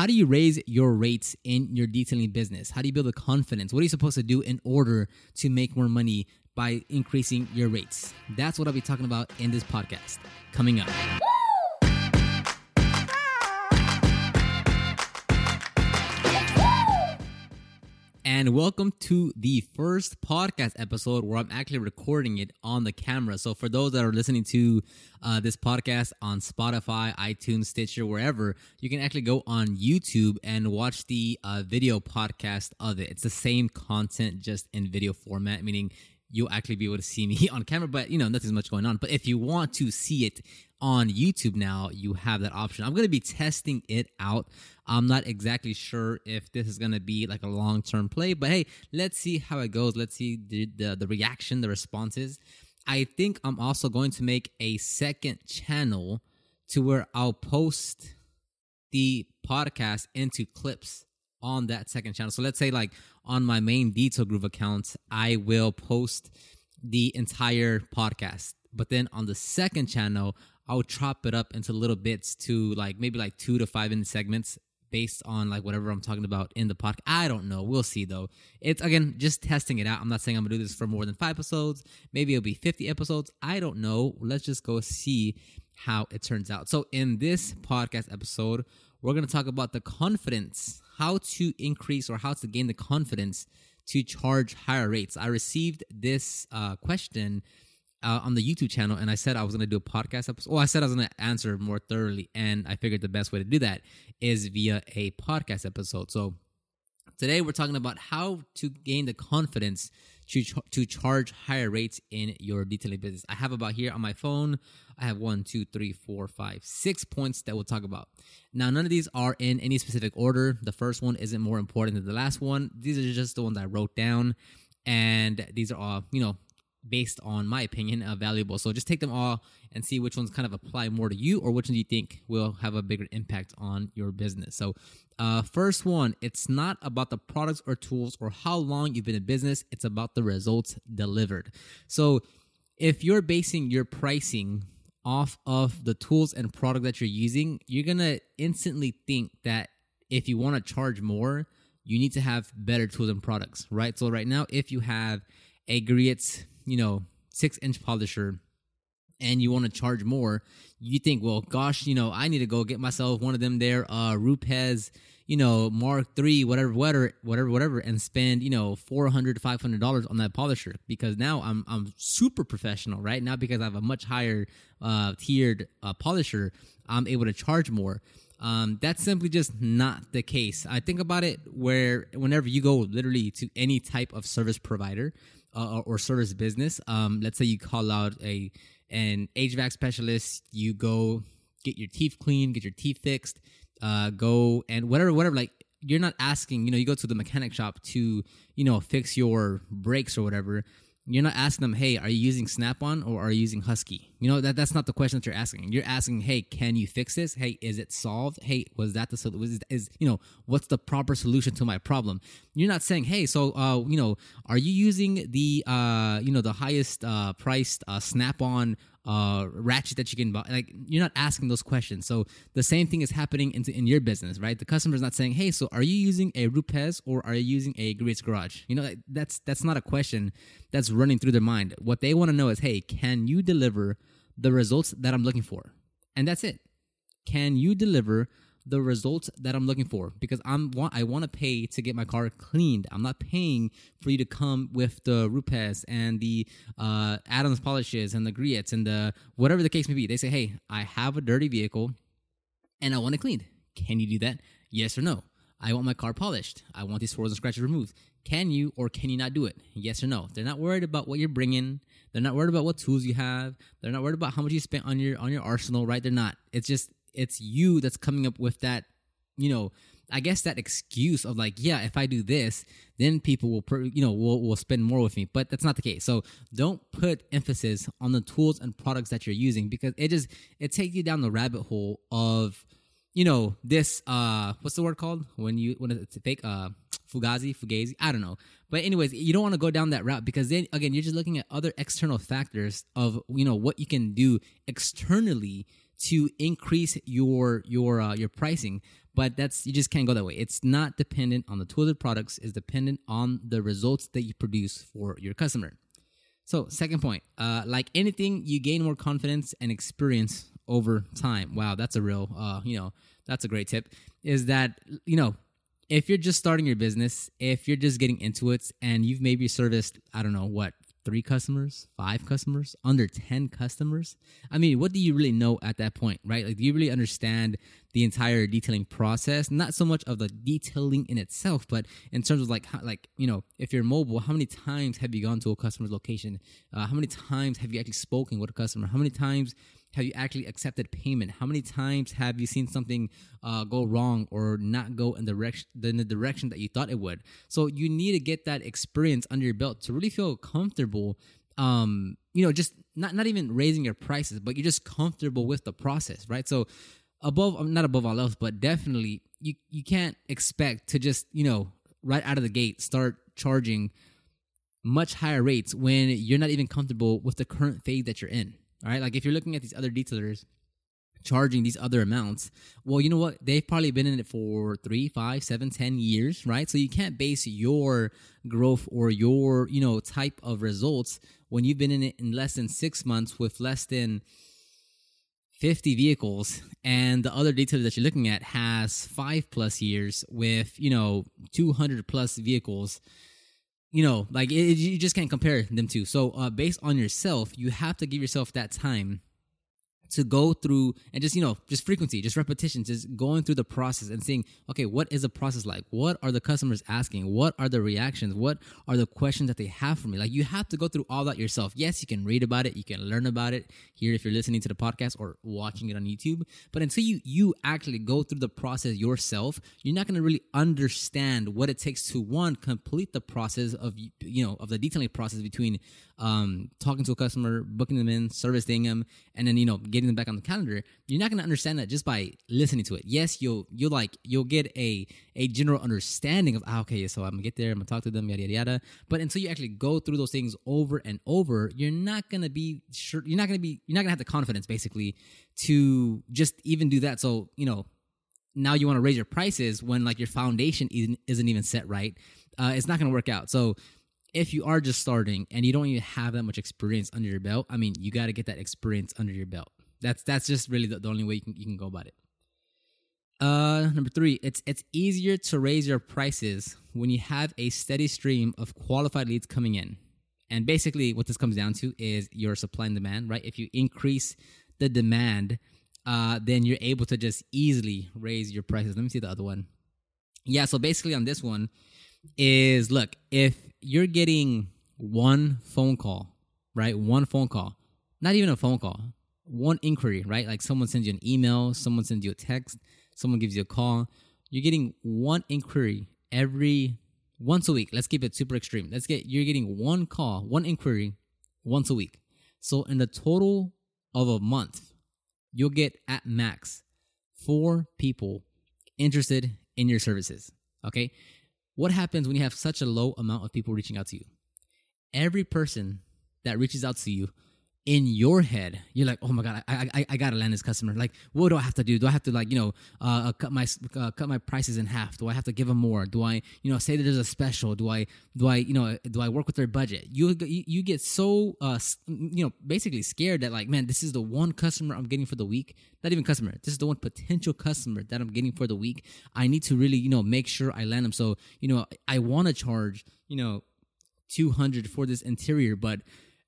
how do you raise your rates in your detailing business? How do you build the confidence? What are you supposed to do in order to make more money by increasing your rates? That's what I'll be talking about in this podcast coming up. And welcome to the first podcast episode where I'm actually recording it on the camera. So, for those that are listening to uh, this podcast on Spotify, iTunes, Stitcher, wherever, you can actually go on YouTube and watch the uh, video podcast of it. It's the same content, just in video format, meaning you'll actually be able to see me on camera, but you know, nothing's much going on. But if you want to see it on YouTube now, you have that option. I'm going to be testing it out. I'm not exactly sure if this is going to be like a long term play, but hey, let's see how it goes. Let's see the, the, the reaction, the responses. I think I'm also going to make a second channel to where I'll post the podcast into clips on that second channel. So let's say like on my main Detail Groove account, I will post the entire podcast. But then on the second channel, I'll chop it up into little bits to like maybe like two to five minute segments based on like whatever I'm talking about in the podcast. I don't know. We'll see though. It's again just testing it out. I'm not saying I'm gonna do this for more than five episodes. Maybe it'll be 50 episodes. I don't know. Let's just go see how it turns out. So in this podcast episode, we're gonna talk about the confidence, how to increase or how to gain the confidence to charge higher rates. I received this uh, question uh, on the YouTube channel, and I said I was going to do a podcast episode. Oh, I said I was going to answer more thoroughly, and I figured the best way to do that is via a podcast episode. So today we're talking about how to gain the confidence to to charge higher rates in your detailing business. I have about here on my phone. I have one, two, three, four, five, six points that we'll talk about. Now, none of these are in any specific order. The first one isn't more important than the last one. These are just the ones I wrote down and these are all you know based on my opinion uh, valuable. So just take them all and see which ones kind of apply more to you or which ones you think will have a bigger impact on your business. So uh, first one it's not about the products or tools or how long you've been in business. It's about the results delivered. So if you're basing your pricing off of the tools and product that you're using you're gonna instantly think that if you want to charge more you need to have better tools and products right? So right now if you have a Griot's you know, six inch polisher and you want to charge more, you think, well, gosh, you know, I need to go get myself one of them there, uh, Rupes, you know, Mark three, whatever, whatever, whatever, whatever, and spend, you know, four hundred to five hundred dollars on that polisher because now I'm I'm super professional, right? Now because I have a much higher uh, tiered uh, polisher, I'm able to charge more. Um, that's simply just not the case. I think about it where whenever you go literally to any type of service provider, uh, or service business. Um, let's say you call out a an HVAC specialist, you go get your teeth cleaned, get your teeth fixed, uh, go and whatever, whatever. Like you're not asking, you know, you go to the mechanic shop to, you know, fix your brakes or whatever you're not asking them, hey, are you using Snap-on or are you using Husky? You know that that's not the question that you're asking. You're asking, hey, can you fix this? Hey, is it solved? Hey, was that the solution? Is, you know what's the proper solution to my problem? You're not saying, hey, so uh, you know, are you using the uh, you know, the highest uh, priced uh, Snap-on uh, ratchet that you can buy. Like you're not asking those questions. So the same thing is happening in, in your business, right? The customer is not saying, "Hey, so are you using a Rupes or are you using a Griot's Garage?" You know, that's that's not a question that's running through their mind. What they want to know is, "Hey, can you deliver the results that I'm looking for?" And that's it. Can you deliver the results that I'm looking for because I'm want I want to pay to get my car cleaned. I'm not paying for you to come with the Rupes and the uh, Adams polishes and the Griots and the whatever the case may be. They say, "Hey, I have a dirty vehicle and I want it cleaned. Can you do that? Yes or no? I want my car polished. I want these swirls and scratches removed. Can you or can you not do it? Yes or no? They're not worried about what you're bringing. They're not worried about what tools you have. They're not worried about how much you spent on your on your arsenal, right? They're not. It's just it's you that's coming up with that, you know, I guess that excuse of like, yeah, if I do this, then people will, you know, will, will spend more with me. But that's not the case. So don't put emphasis on the tools and products that you're using because it just it takes you down the rabbit hole of, you know, this uh, what's the word called when you when it's fake uh, fugazi, fugazi, I don't know. But anyways, you don't want to go down that route because then again, you're just looking at other external factors of you know what you can do externally to increase your your uh, your pricing but that's you just can't go that way. It's not dependent on the or products, it's dependent on the results that you produce for your customer. So, second point, uh, like anything, you gain more confidence and experience over time. Wow, that's a real, uh, you know, that's a great tip. Is that you know, if you're just starting your business, if you're just getting into it, and you've maybe serviced, I don't know what, three customers, five customers, under 10 customers. I mean, what do you really know at that point, right? Like, do you really understand the entire detailing process? Not so much of the detailing in itself, but in terms of like, how, like, you know, if you're mobile, how many times have you gone to a customer's location? Uh, how many times have you actually spoken with a customer? How many times have you actually accepted payment? How many times have you seen something uh, go wrong or not go in the direction in the direction that you thought it would? So you need to get that experience under your belt to really feel comfortable. Um, you know, just not not even raising your prices, but you're just comfortable with the process, right? So above, um, not above all else, but definitely you you can't expect to just you know right out of the gate start charging much higher rates when you're not even comfortable with the current phase that you're in all right, like if you're looking at these other detailers charging these other amounts, well, you know what? They've probably been in it for three, five, seven, ten years, right? So you can't base your growth or your you know type of results when you've been in it in less than six months with less than 50 vehicles and the other detailer that you're looking at has five plus years with you know 200 plus vehicles you know, like it, you just can't compare them to. So, uh, based on yourself, you have to give yourself that time to go through and just you know just frequency just repetition just going through the process and seeing okay what is the process like? What are the customers asking? What are the reactions? What are the questions that they have for me? Like you have to go through all that yourself. Yes you can read about it you can learn about it here if you're listening to the podcast or watching it on youtube but until you you actually go through the process yourself you're not going to really understand what it takes to one complete the process of you know of the detailing process between um, talking to a customer, booking them in, servicing them, and then you know getting them back on the calendar. You're not gonna understand that just by listening to it. Yes, you'll you'll like you'll get a a general understanding of ah, okay, so I'm gonna get there, I'm gonna talk to them, yada yada yada. But until you actually go through those things over and over, you're not gonna be sure. You're not gonna be. You're not gonna have the confidence basically to just even do that. So you know now you want to raise your prices when like your foundation isn't, even set right. Uh, it's not gonna work out. So if you are just starting and you don't even have that much experience under your belt, I mean, you got to get that experience under your belt. That's that's just really the, the only way you can you can go about it. Uh, number three, it's it's easier to raise your prices when you have a steady stream of qualified leads coming in. And basically, what this comes down to is your supply and demand, right? If you increase the demand, uh, then you're able to just easily raise your prices. Let me see the other one. Yeah, so basically on this one is look if you're getting one phone call, right? One phone call, not even a phone call, one inquiry, right? Like someone sends you an email, someone sends you a text, someone gives you a call. You're getting one inquiry every once a week. Let's keep it super extreme. Let's get you're getting one call, one inquiry once a week. So in the total of a month, you'll get at max four people interested in your services. Okay what happens when you have such a low amount of people reaching out to you? Every person that reaches out to you in your head, you're like, oh my god, I, I, I gotta land this customer. Like, what do I have to do? Do I have to like, you know, uh, uh, cut my uh, cut my prices in half? Do I have to give them more? Do I, you know, say that there's a special? Do I, do I, you know, do I work with their budget? You you, get so, uh, you know, basically scared that like, man, this is the one customer I'm getting for the week. Not even customer. This is the one potential customer that I'm getting for the week. I need to really, you know, make sure I land them. So, you know, I want to charge, you know, 200 for this interior, but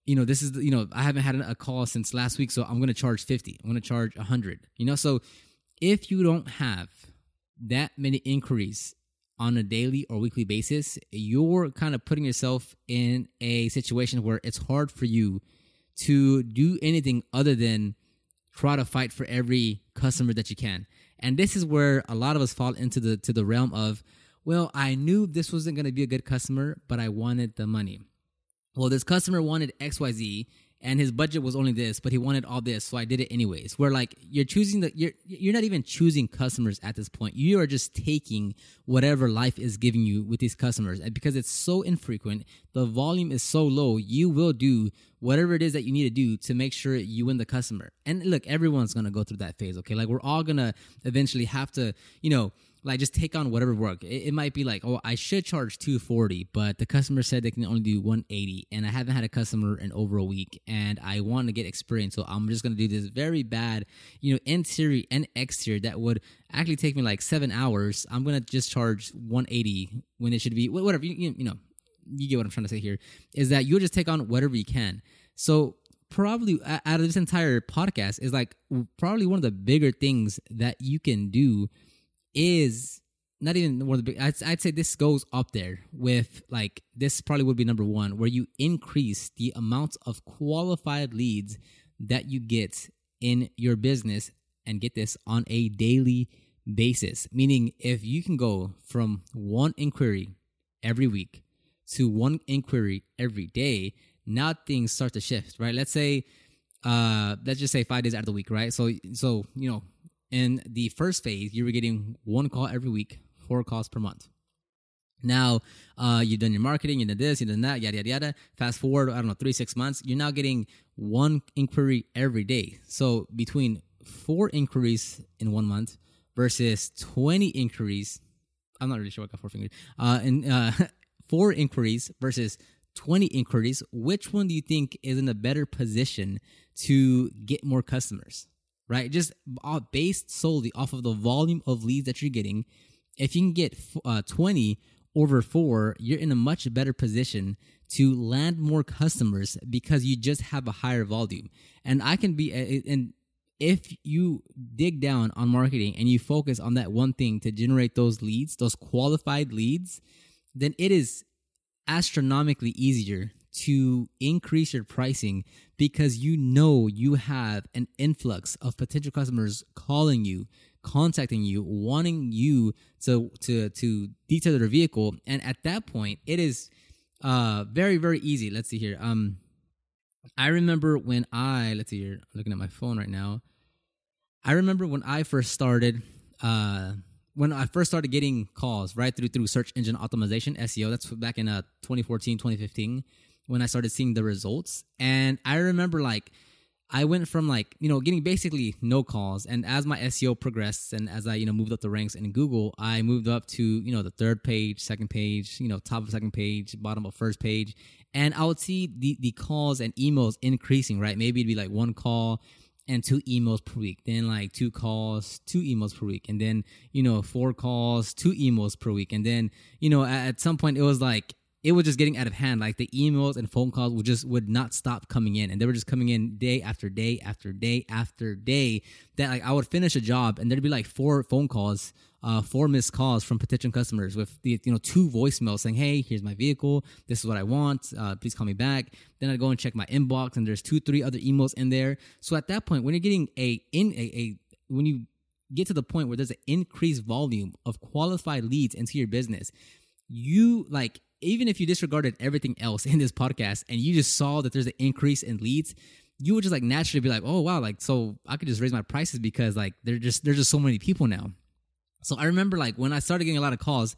you know, this is, you know, I haven't had a call since last week, so I'm going to charge 50. I'm going to charge 100. You know, so if you don't have that many inquiries on a daily or weekly basis, you're kind of putting yourself in a situation where it's hard for you to do anything other than try to fight for every customer that you can. And this is where a lot of us fall into the to the realm of, well, I knew this wasn't going to be a good customer, but I wanted the money well, this customer wanted XYZ and his budget was only this, but he wanted all this, so I did it anyways. Where like you're choosing the you're you're not even choosing customers at this point. You are just taking whatever life is giving you with these customers, and because it's so infrequent, the volume is so low, you will do whatever it is that you need to do to make sure you win the customer. And look, everyone's gonna go through that phase, okay? Like we're all gonna eventually have to, you know like just take on whatever work. It, it, might be like, oh, I should charge 240, but the customer said they can only do 180 and I haven't had a customer in over a week and I want to get experience. So I'm just going to do this very bad, you know, interior and exterior that would actually take me like 7 hours. I'm going to just charge 180 when it should be whatever, you, you know, you get what I'm trying to say here is that you'll just take on whatever you can. So probably out of this entire podcast is like probably one of the bigger things that you can do is not even one of the big. I'd, I'd say this goes up there with like this probably would be number one where you increase the amount of qualified leads that you get in your business and get this on a daily basis. Meaning, if you can go from one inquiry every week to one inquiry every day, now things start to shift, right? Let's say, uh, let's just say five days out of the week, right? So, so you know, in the first phase, you were getting one call every week, four calls per month. Now, uh, you've done your marketing, you did this, you did that, yada, yada, yada. Fast forward, I don't know, three, six months, you're now getting one inquiry every day. So between four inquiries in one month versus 20 inquiries, I'm not really sure I got four fingers, uh, and uh, four inquiries versus 20 inquiries, which one do you think is in a better position to get more customers? Right? Just uh, based solely off of the volume of leads that you're getting. If you can get uh, 20 over four, you're in a much better position to land more customers because you just have a higher volume. And I can be, and if you dig down on marketing and you focus on that one thing to generate those leads, those qualified leads, then it is astronomically easier to increase your pricing because you know you have an influx of potential customers calling you contacting you wanting you to to to detail their vehicle. And at that point it is uh very very easy. Let's see here. Um i remember when i let's see here i'm looking at my phone right now. I remember when i first started uh when I first started getting calls right through through search engine optimization SEO that's back in uh 2014 2015 when I started seeing the results. And I remember like I went from like, you know, getting basically no calls. And as my SEO progressed and as I, you know, moved up the ranks in Google, I moved up to, you know, the third page, second page, you know, top of second page, bottom of first page. And I would see the, the calls and emails increasing, right? Maybe it'd be like one call and two emails per week. Then like two calls, two emails per week. And then, you know, four calls, two emails per week. And then, you know, at some point it was like it was just getting out of hand. Like the emails and phone calls would just would not stop coming in, and they were just coming in day after day after day after day. That like I would finish a job, and there'd be like four phone calls, uh, four missed calls from potential customers with the you know two voicemails saying, "Hey, here's my vehicle. This is what I want. Uh, please call me back." Then I'd go and check my inbox, and there's two, three other emails in there. So at that point, when you're getting a in a, a when you get to the point where there's an increased volume of qualified leads into your business, you like even if you disregarded everything else in this podcast and you just saw that there's an increase in leads, you would just like naturally be like, oh wow, like so I could just raise my prices because like there's just there's just so many people now. So I remember like when I started getting a lot of calls,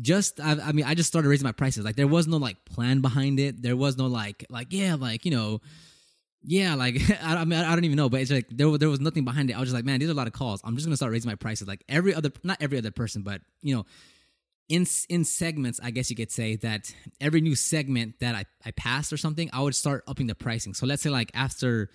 just I, I, mean I just started raising my prices. Like there was no like plan behind it. There was no like like yeah like you know yeah like I, I mean I don't even know, but it's like there there was nothing behind it. I was just like man these are a lot of calls. I'm just gonna start raising my prices. Like every other not every other person, but you know in in segments, I guess you could say that every new segment that I, I passed or something, I would start upping the pricing. So let's say like after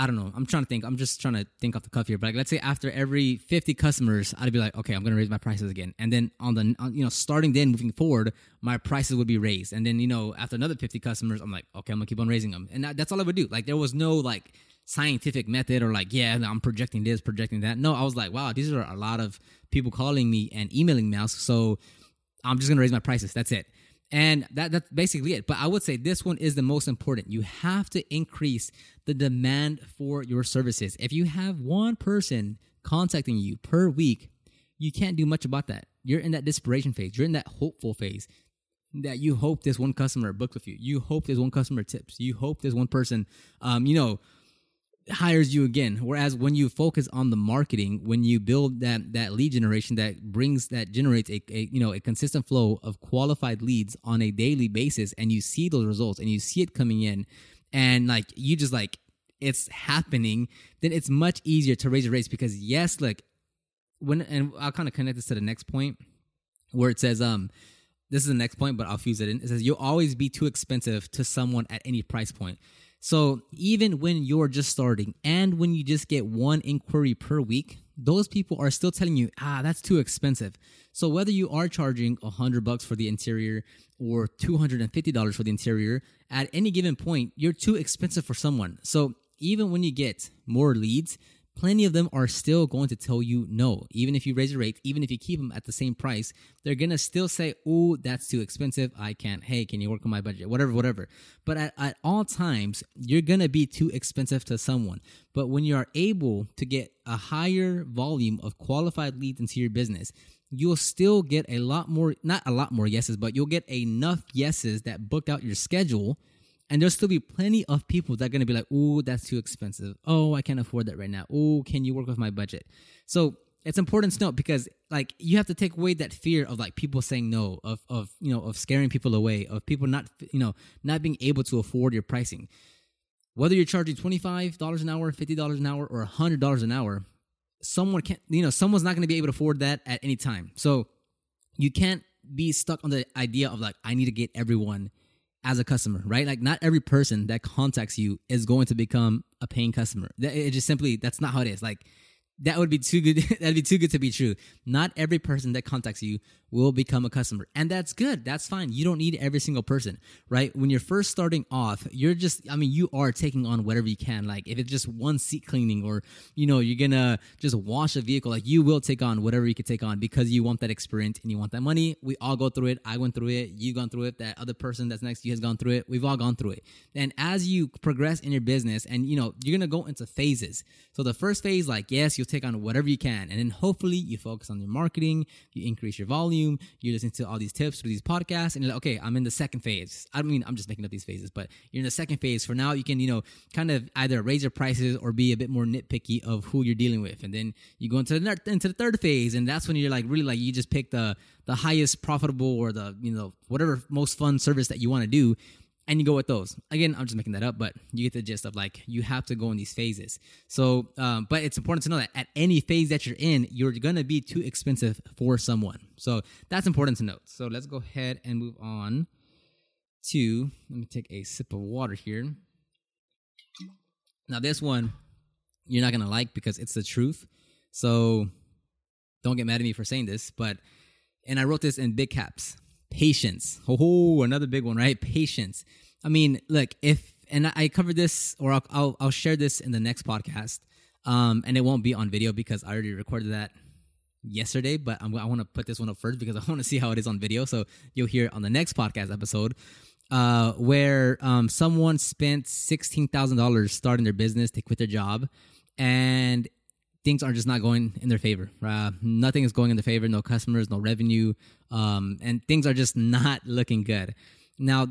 I don't know, I'm trying to think, I'm just trying to think off the cuff here, but like let's say after every 50 customers, I'd be like, okay, I'm gonna raise my prices again, and then on the on, you know starting then moving forward, my prices would be raised, and then you know after another 50 customers, I'm like, okay, I'm gonna keep on raising them, and that, that's all I would do. Like there was no like scientific method or like yeah i'm projecting this projecting that no i was like wow these are a lot of people calling me and emailing me so I'm just gonna raise my prices. That's it. And that that's basically it. But I would say this one is the most important. You have to increase the demand for your services. If you have one person contacting you per week, you can't do much about that. You're in that desperation phase. You're in that hopeful phase. that you hope this one customer books with you. You hope this one customer tips. You hope this one person, um, you know, hires you again. Whereas when you focus on the marketing, when you build that that lead generation that brings that generates a, a you know a consistent flow of qualified leads on a daily basis, and you see those results and you see it coming in, and like you just like it's happening, then it's much easier to raise your rates because yes, like when and I'll kind of connect this to the next point where it says um this is the next point, but I'll fuse it in. It says you'll always be too expensive to someone at any price point. So even when you're just starting and when you just get one inquiry per week, those people are still telling you, ah, that's too expensive. So whether you are charging a hundred bucks for the interior or two hundred and fifty dollars for the interior, at any given point, you're too expensive for someone. So even when you get more leads, plenty of them are still going to tell you no. Even if you raise your rates, even if you keep them at the same price, they're going to still say, oh, that's too expensive. I can't. Hey, can you work on my budget? Whatever, whatever. But at, at all times, you're going to be too expensive to someone. But when you are able to get a higher volume of qualified leads into your business, you'll still get a lot more, not a lot more yeses, but you'll get enough yeses that book out your schedule and there'll still be plenty of people that are going to be like, oh, that's too expensive. Oh, I can't afford that right now. Oh, can you work with my budget? So it's important to note because like you have to take away that fear of like people saying no, of of you know, of scaring people away, of people not you know, not being able to afford your pricing. Whether you're charging twenty five dollars an hour, fifty dollars an hour, or hundred dollars an hour, someone can't you know, someone's not gonna be able to afford that at any time. So you can't be stuck on the idea of like, I need to get everyone as a customer, right? Like not every person that contacts you is going to become a paying customer. It just simply that's not how it is. Like that would be too good that'd be too good to be true. Not every person that contacts you will become a customer and that's good. That's fine. You don't need every single person right? When you're first starting off you're just i mean you are taking on whatever you can. Like if it's just one seat cleaning or you know you're gonna just wash a vehicle like you will take on whatever you can take on because you want that experience and you want that money. We all go through it. I went through it. You've gone through it. That other person that's next to you has gone through it. We've all gone through it. And as you progress in your business and you know you're gonna go into phases. So the first phase like yes you take on whatever you can. And then hopefully you focus on your marketing, you increase your volume, you listen to all these tips through these podcasts, and you're like, okay, I'm in the second phase. I mean, I'm just making up these phases, but you're in the second phase. For now, you can, you know, kind of either raise your prices or be a bit more nitpicky of who you're dealing with. And then you go into the, into the third phase, and that's when you're like, really like, you just pick the, the highest profitable or the, you know, whatever most fun service that you want to do and you go with those. Again, I'm just making that up, but you get the gist of like you have to go in these phases. So, um, but it's important to know that at any phase that you're in, you're gonna be too expensive for someone. So that's important to note. So let's go ahead and move on to. Let me take a sip of water here. Now, this one you're not gonna like because it's the truth. So don't get mad at me for saying this, but and I wrote this in big caps patience. Oh, another big one, right? Patience. I mean, look, if and I covered this, or I'll I'll, I'll share this in the next podcast, um, and it won't be on video because I already recorded that yesterday. But I'm, i want to put this one up first because I want to see how it is on video. So you'll hear it on the next podcast episode, uh, where um, someone spent sixteen thousand dollars starting their business. They quit their job, and things are just not going in their favor. Uh, nothing is going in their favor. No customers, no revenue, um, and things are just not looking good. Now,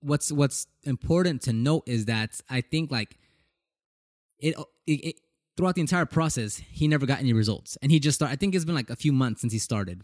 what's what's important to note is that I think like it, it, it throughout the entire process, he never got any results, and he just started. I think it's been like a few months since he started,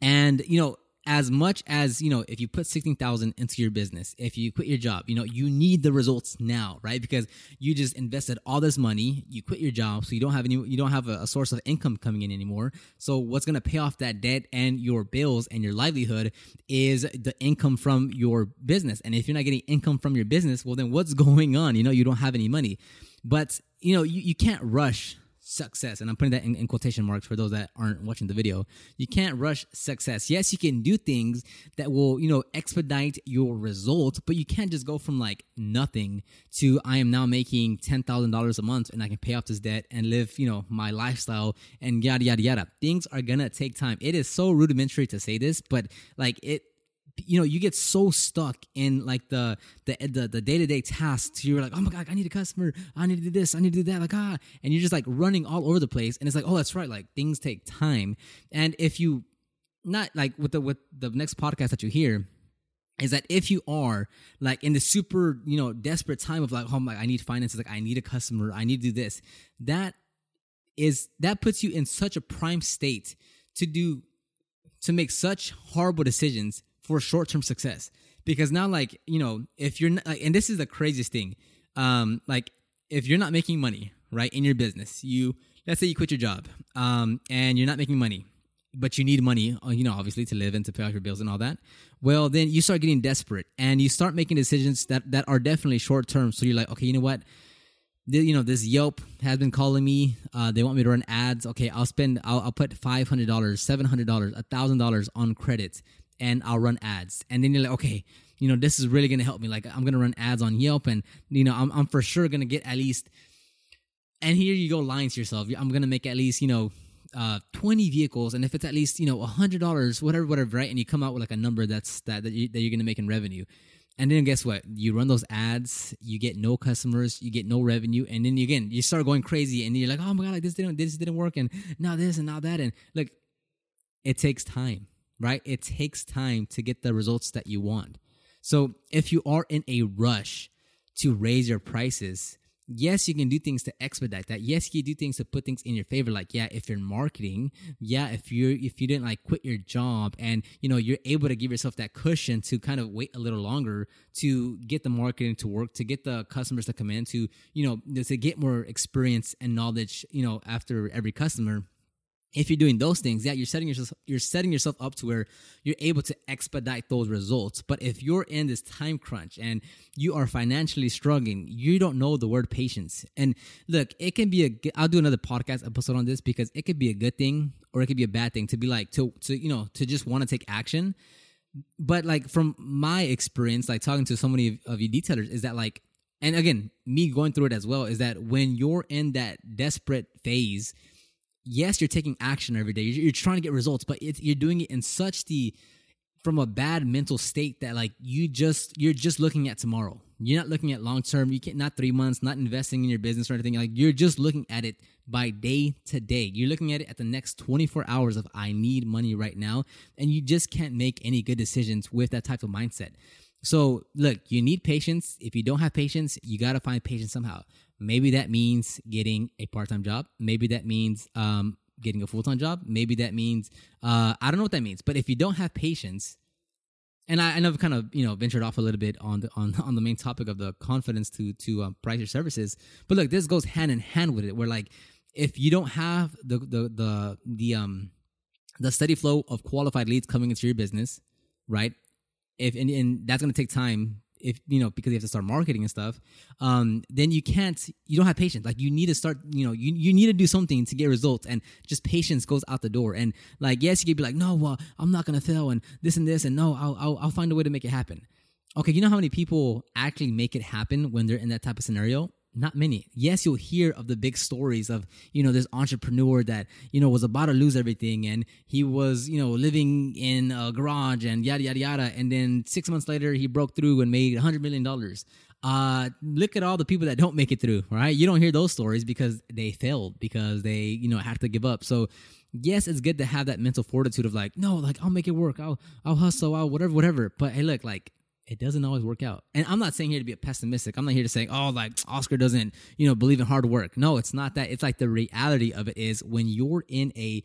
and you know as much as you know if you put 16000 into your business if you quit your job you know you need the results now right? Because you just invested all this money you quit your job so you don't have any you don't have a, a source of income coming in anymore. So what's going to pay off that debt and your bills and your livelihood is the income from your business. And if you're not getting income from your business well then what's going on? You know you don't have any money. But you know you, you can't rush success and i'm putting that in, in, quotation marks for those that aren't watching the video. You can't rush success. Yes you can do things that will you know expedite your result but you can't just go from like nothing to i am now making $10000 a month and i can pay off this debt and live you know my lifestyle and yada yada yada. Things are gonna take time. It is so rudimentary to say this but like it you know you get so stuck in like the the the, the day-to-day tasks. You're like oh my god i need a customer. I need to do this. I need to do that. Like ah. And you're just like running all over the place. And it's like oh that's right. Like things take time. And if you not like with the with the next podcast that you hear is that if you are like in the super, you know, desperate time of like, oh my, I need finances, like I need a customer, I need to do this, that is that puts you in such a prime state to do to make such horrible decisions for short-term success because now like you know if you're not and this is the craziest thing um like if you're not making money right in your business you let's say you quit your job um and you're not making money but you need money uh, you know obviously to live and to pay off your bills and all that well then you start getting desperate and you start making decisions that that are definitely short term so you're like okay you know what you know this Yelp has been calling me. Uh, they want me to run ads. Okay, I'll spend. I'll, I'll put five hundred dollars, seven hundred dollars, a thousand dollars on credit, and I'll run ads. And then you're like, okay, you know this is really gonna help me. Like I'm gonna run ads on Yelp, and you know I'm I'm for sure gonna get at least. And here you go lying to yourself. I'm gonna make at least you know uh, 20 vehicles and if it's at least you know $100 whatever whatever right and you come out with like a number that's that that, you, that you're gonna make in revenue and then guess what? You run those ads, you get no customers, you get no revenue, and then again you start going crazy, and you're like, oh my god, like this didn't this didn't work, and now this and now that, and like it takes time, right? It takes time to get the results that you want. So if you are in a rush to raise your prices, yes, you can do things to expedite that. Yes, you do things to put things in your favor. Like, yeah, if you're marketing, yeah, if you're if you didn't like quit your job and you know you're able to give yourself that cushion to kind of wait a little longer to get the marketing to work, to get the customers to come in, to you know to get more experience and knowledge, you know, after every customer if you're doing those things, yeah, you're setting yourself you're setting yourself up to where you're able to expedite those results. But if you're in this time crunch and you are financially struggling, you don't know the word patience. And look, it can be a I'll do another podcast episode on this because it could be a good thing or it could be a bad thing to be like to to you know to just want to take action. But like from my experience, like talking to so many of you detailers, is that like, and again, me going through it as well, is that when you're in that desperate phase yes, you're taking action every day. You're, you're trying to get results, but you're doing it in such the from a bad mental state that like you just you're just looking at tomorrow. You're not looking at long term. You can't not three months, not investing in your business or anything. Like you're just looking at it by day to day. You're looking at it at the next 24 hours of I need money right now, and you just can't make any good decisions with that type of mindset. So look, you need patience. If you don't have patience, you gotta find patience somehow. Maybe that means getting a part time job. Maybe that means um, getting a full time job. Maybe that means uh, I don't know what that means. But if you don't have patience, and I, I know I've kind of you know ventured off a little bit on the on on the main topic of the confidence to to um, price your services. But look, this goes hand in hand with it. Where like if you don't have the the the the um the steady flow of qualified leads coming into your business, right? If and, and that's going to take time if you know because you have to start marketing and stuff um then you can't you don't have patience. Like you need to start you know you, you need to do something to get results and just patience goes out the door. And like yes you could be like no well i'm not gonna fail and this and this and no I'll, I'll i'll find a way to make it happen. Okay you know how many people actually make it happen when they're in that type of scenario not many. Yes, you'll hear of the big stories of, you know, this entrepreneur that, you know, was about to lose everything and he was, you know, living in a garage and yada, yada, yada. And then six months later, he broke through and made $100 million. Uh, look at all the people that don't make it through, right? You don't hear those stories because they failed, because they, you know, had to give up. So, yes, it's good to have that mental fortitude of like, no, like I'll make it work. I'll, I'll hustle. I'll whatever, whatever. But hey, look, like it doesn't always work out. And I'm not saying here to be a pessimistic. I'm not here to say, oh, like Oscar doesn't, you know, believe in hard work. No, it's not that. It's like the reality of it is when you're in a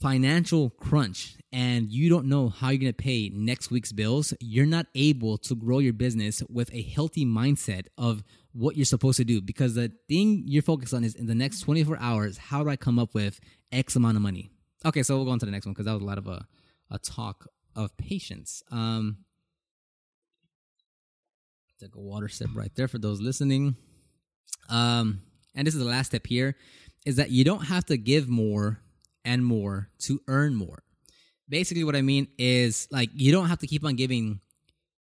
financial crunch and you don't know how you're going to pay next week's bills, you're not able to grow your business with a healthy mindset of what you're supposed to do because the thing you're focused on is in the next 24 hours, how do I come up with X amount of money? Okay, so we'll go on to the next one because that was a lot of a, a talk of patience. Um, Take a water sip right there for those listening. Um, and this is the last step here is that you don't have to give more and more to earn more. Basically, what I mean is like you don't have to keep on giving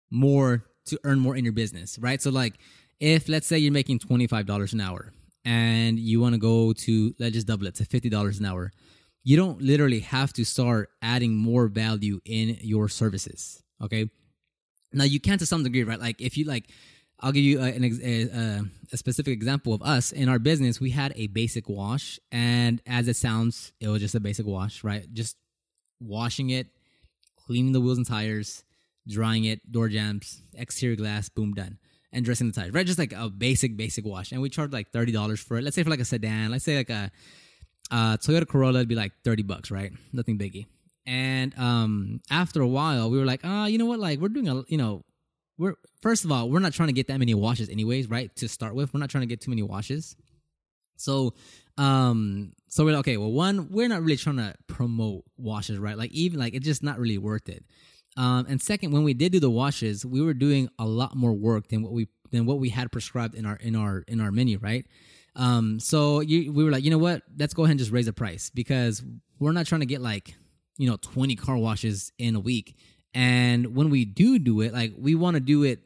more to earn more in your business, right? So, like, if let's say you're making $25 an hour and you want to go to, let's just double it to $50 an hour, you don't literally have to start adding more value in your services, okay? Now you can to some degree, right? Like if you like, I'll give you a, an, a, a, specific example of us in our business. We had a basic wash, and as it sounds, it was just a basic wash, right? Just washing it, cleaning the wheels and tires, drying it, door jambs exterior glass, boom, done. And dressing the tires, right? Just like a basic, basic wash. And we charged like $30 for it. Let's say for like a sedan, let's say like a uh, Toyota Corolla, it'd be like 30 bucks, right? Nothing biggie. And um, after a while, we were like, ah, you know what? Like, we're doing a, you know, we're, first of all, we're not trying to get that many washes anyways, right? To start with, we're not trying to get too many washes. So, um, so we're like, okay, well, one, we're not really trying to promote washes, right? Like, even like, it's just not really worth it. Um, and second, when we did do the washes, we were doing a lot more work than what we than what we had prescribed in our in our in our menu, right? Um, so you, we were like, you know what? Let's go ahead and just raise the price because we're not trying to get like you know 20 car washes in a week. And when we do do it, like we want to do it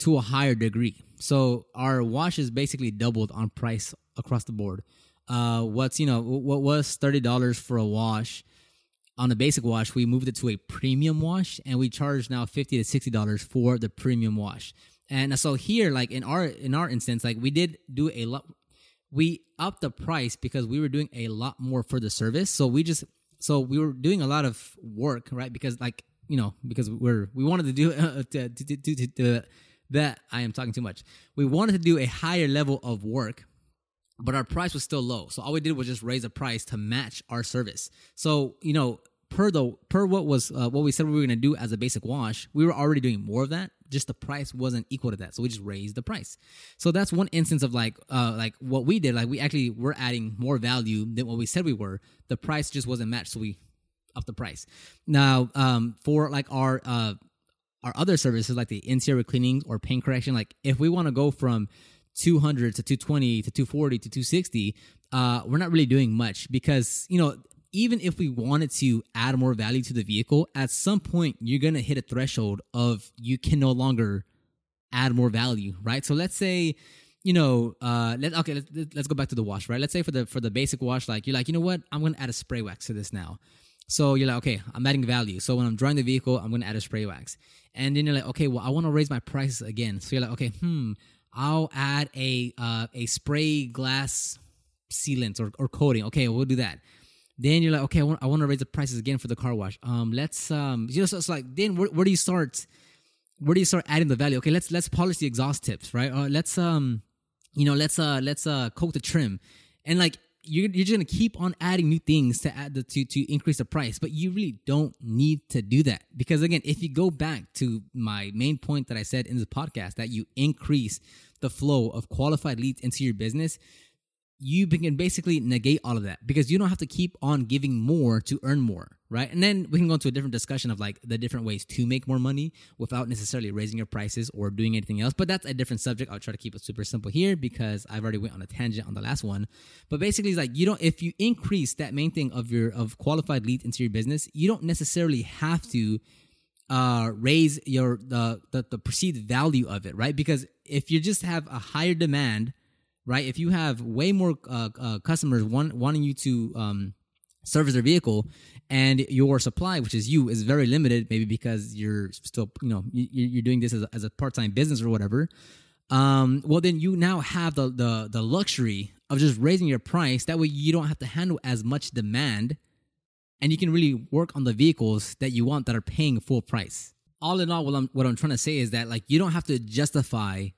to a higher degree. So our washes basically doubled on price across the board. Uh, what's you know what was thirty dollars for a wash on a basic wash, we moved it to a premium wash, and we charge now fifty to sixty dollars for the premium wash. And so here, like in our in our instance, like we did do a lot. We upped the price because we were doing a lot more for the service. So we just so we were doing a lot of work, right? Because like you know, because we're we wanted to do uh, to, to, to, to, that. I am talking too much. We wanted to do a higher level of work but our price was still low. So all we did was just raise the price to match our service. So, you know, per the per what was uh, what we said we were going to do as a basic wash, we were already doing more of that. Just the price wasn't equal to that, so we just raised the price. So that's one instance of like uh, like what we did. Like we actually were adding more value than what we said we were. The price just wasn't matched, so we upped the price. Now um, for like our uh, our other services like the interior cleaning or paint correction, like if we want to go from 200 to 220 to 240 to 260 uh, we're not really doing much because you know even if we wanted to add more value to the vehicle, at some point you're gonna hit a threshold of you can no longer add more value, right? So let's say, you know, uh, let okay, let's, let's go back to the wash, right? Let's say for the for the basic wash, like you're like, you know what, I'm gonna add a spray wax to this now. So you're like, okay, I'm adding value. So when I'm drying the vehicle, I'm gonna add a spray wax, and then you're like, okay, well, I want to raise my prices again. So you're like, okay, hmm, I'll add a uh, a spray glass sealant or, or coating. Okay, we'll do that. Then you're like, okay, I want, I want to raise the prices again for the car wash. Um, let's um, you know, so it's like then where, where do you start? Where do you start adding the value? Okay, let's let's polish the exhaust tips, right? Or let's um, you know, let's uh, let's uh, coat the trim, and like you're you're just gonna keep on adding new things to add the to to increase the price, but you really don't need to do that because again, if you go back to my main point that I said in the podcast that you increase the flow of qualified leads into your business, you can basically negate all of that because you don't have to keep on giving more to earn more, right? And then we can go into a different discussion of like the different ways to make more money without necessarily raising your prices or doing anything else. But that's a different subject. I'll try to keep it super simple here because I've already went on a tangent on the last one. But basically, it's like you don't if you increase that main thing of your of qualified leads into your business, you don't necessarily have to uh, raise your the, the the perceived value of it, right? Because if you just have a higher demand right? If you have way more uh, uh, customers want, wanting you to um, service their vehicle, and your supply, which is you, is very limited, maybe because you're still, you know, you're doing this as a, as a part time business or whatever. Um, well, then you now have the, the the luxury of just raising your price. That way, you don't have to handle as much demand, and you can really work on the vehicles that you want that are paying full price. All in all, what I'm what I'm trying to say is that like you don't have to justify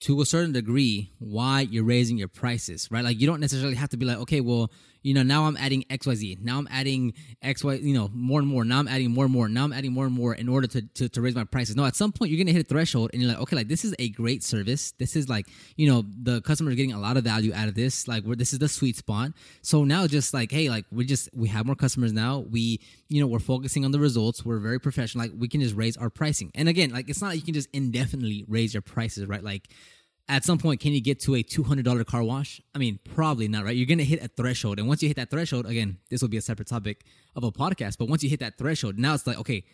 to a certain degree why you're raising your prices, right? Like you don't necessarily have to be like, okay, well, you know, now I'm adding XYZ. Now I'm adding XY, you know, more and more. Now I'm adding more and more. Now I'm adding more and more in order to, to, to raise my prices. No, at some point you're going to hit a threshold and you're like, okay, like this is a great service. This is like, you know, the customer is getting a lot of value out of this. Like where this is the sweet spot. So now just like, hey, like we just, we have more customers now. We, you know, we're focusing on the results. We're very professional. Like we can just raise our pricing. And again, like it's not like you can just indefinitely raise your prices, right? Like, at some point can you get to a $200 car wash? I mean probably not right? You're gonna hit a threshold. And once you hit that threshold again this will be a separate topic of a podcast but once you hit that threshold now it's like okay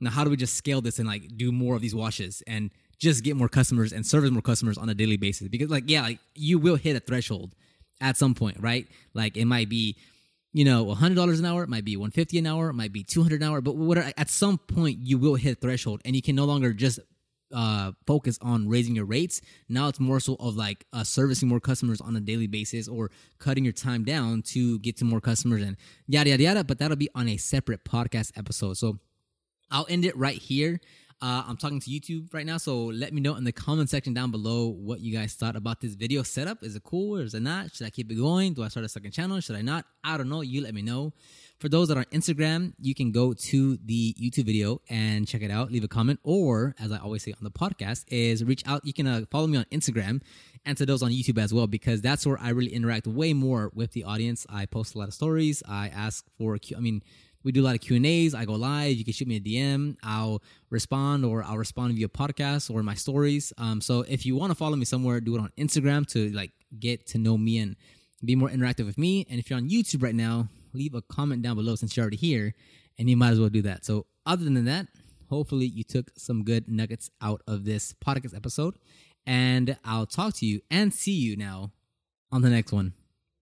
now how do we just scale this and like do more of these washes and just get more customers and service more customers on a daily basis? Because like yeah like you will hit a threshold at some point right? Like it might be you know $100 an hour it might be 150 an hour it might be 200 an hour but whatever at some point you will hit a threshold and you can no longer just uh, focus on raising your rates. Now it's more so of like uh, servicing more customers on a daily basis or cutting your time down to get to more customers and yada yada yada. But that'll be on a separate podcast episode. So I'll end it right here. Uh, I'm talking to YouTube right now, so let me know in the comment section down below what you guys thought about this video setup. Is it cool or is it not? Should I keep it going? Do I start a second channel? Should I not? I don't know. You let me know. For those that are on Instagram, you can go to the YouTube video and check it out, leave a comment, or as I always say on the podcast, is reach out. You can uh, follow me on Instagram and to those on YouTube as well, because that's where I really interact way more with the audience. I post a lot of stories. I ask for, I mean, we do a lot of Q and A's. I go live. You can shoot me a DM. I'll respond, or I'll respond via podcast or my stories. Um, so if you want to follow me somewhere, do it on Instagram to like get to know me and be more interactive with me. And if you're on YouTube right now, leave a comment down below since you're already here, and you might as well do that. So other than that, hopefully you took some good nuggets out of this podcast episode, and I'll talk to you and see you now on the next one.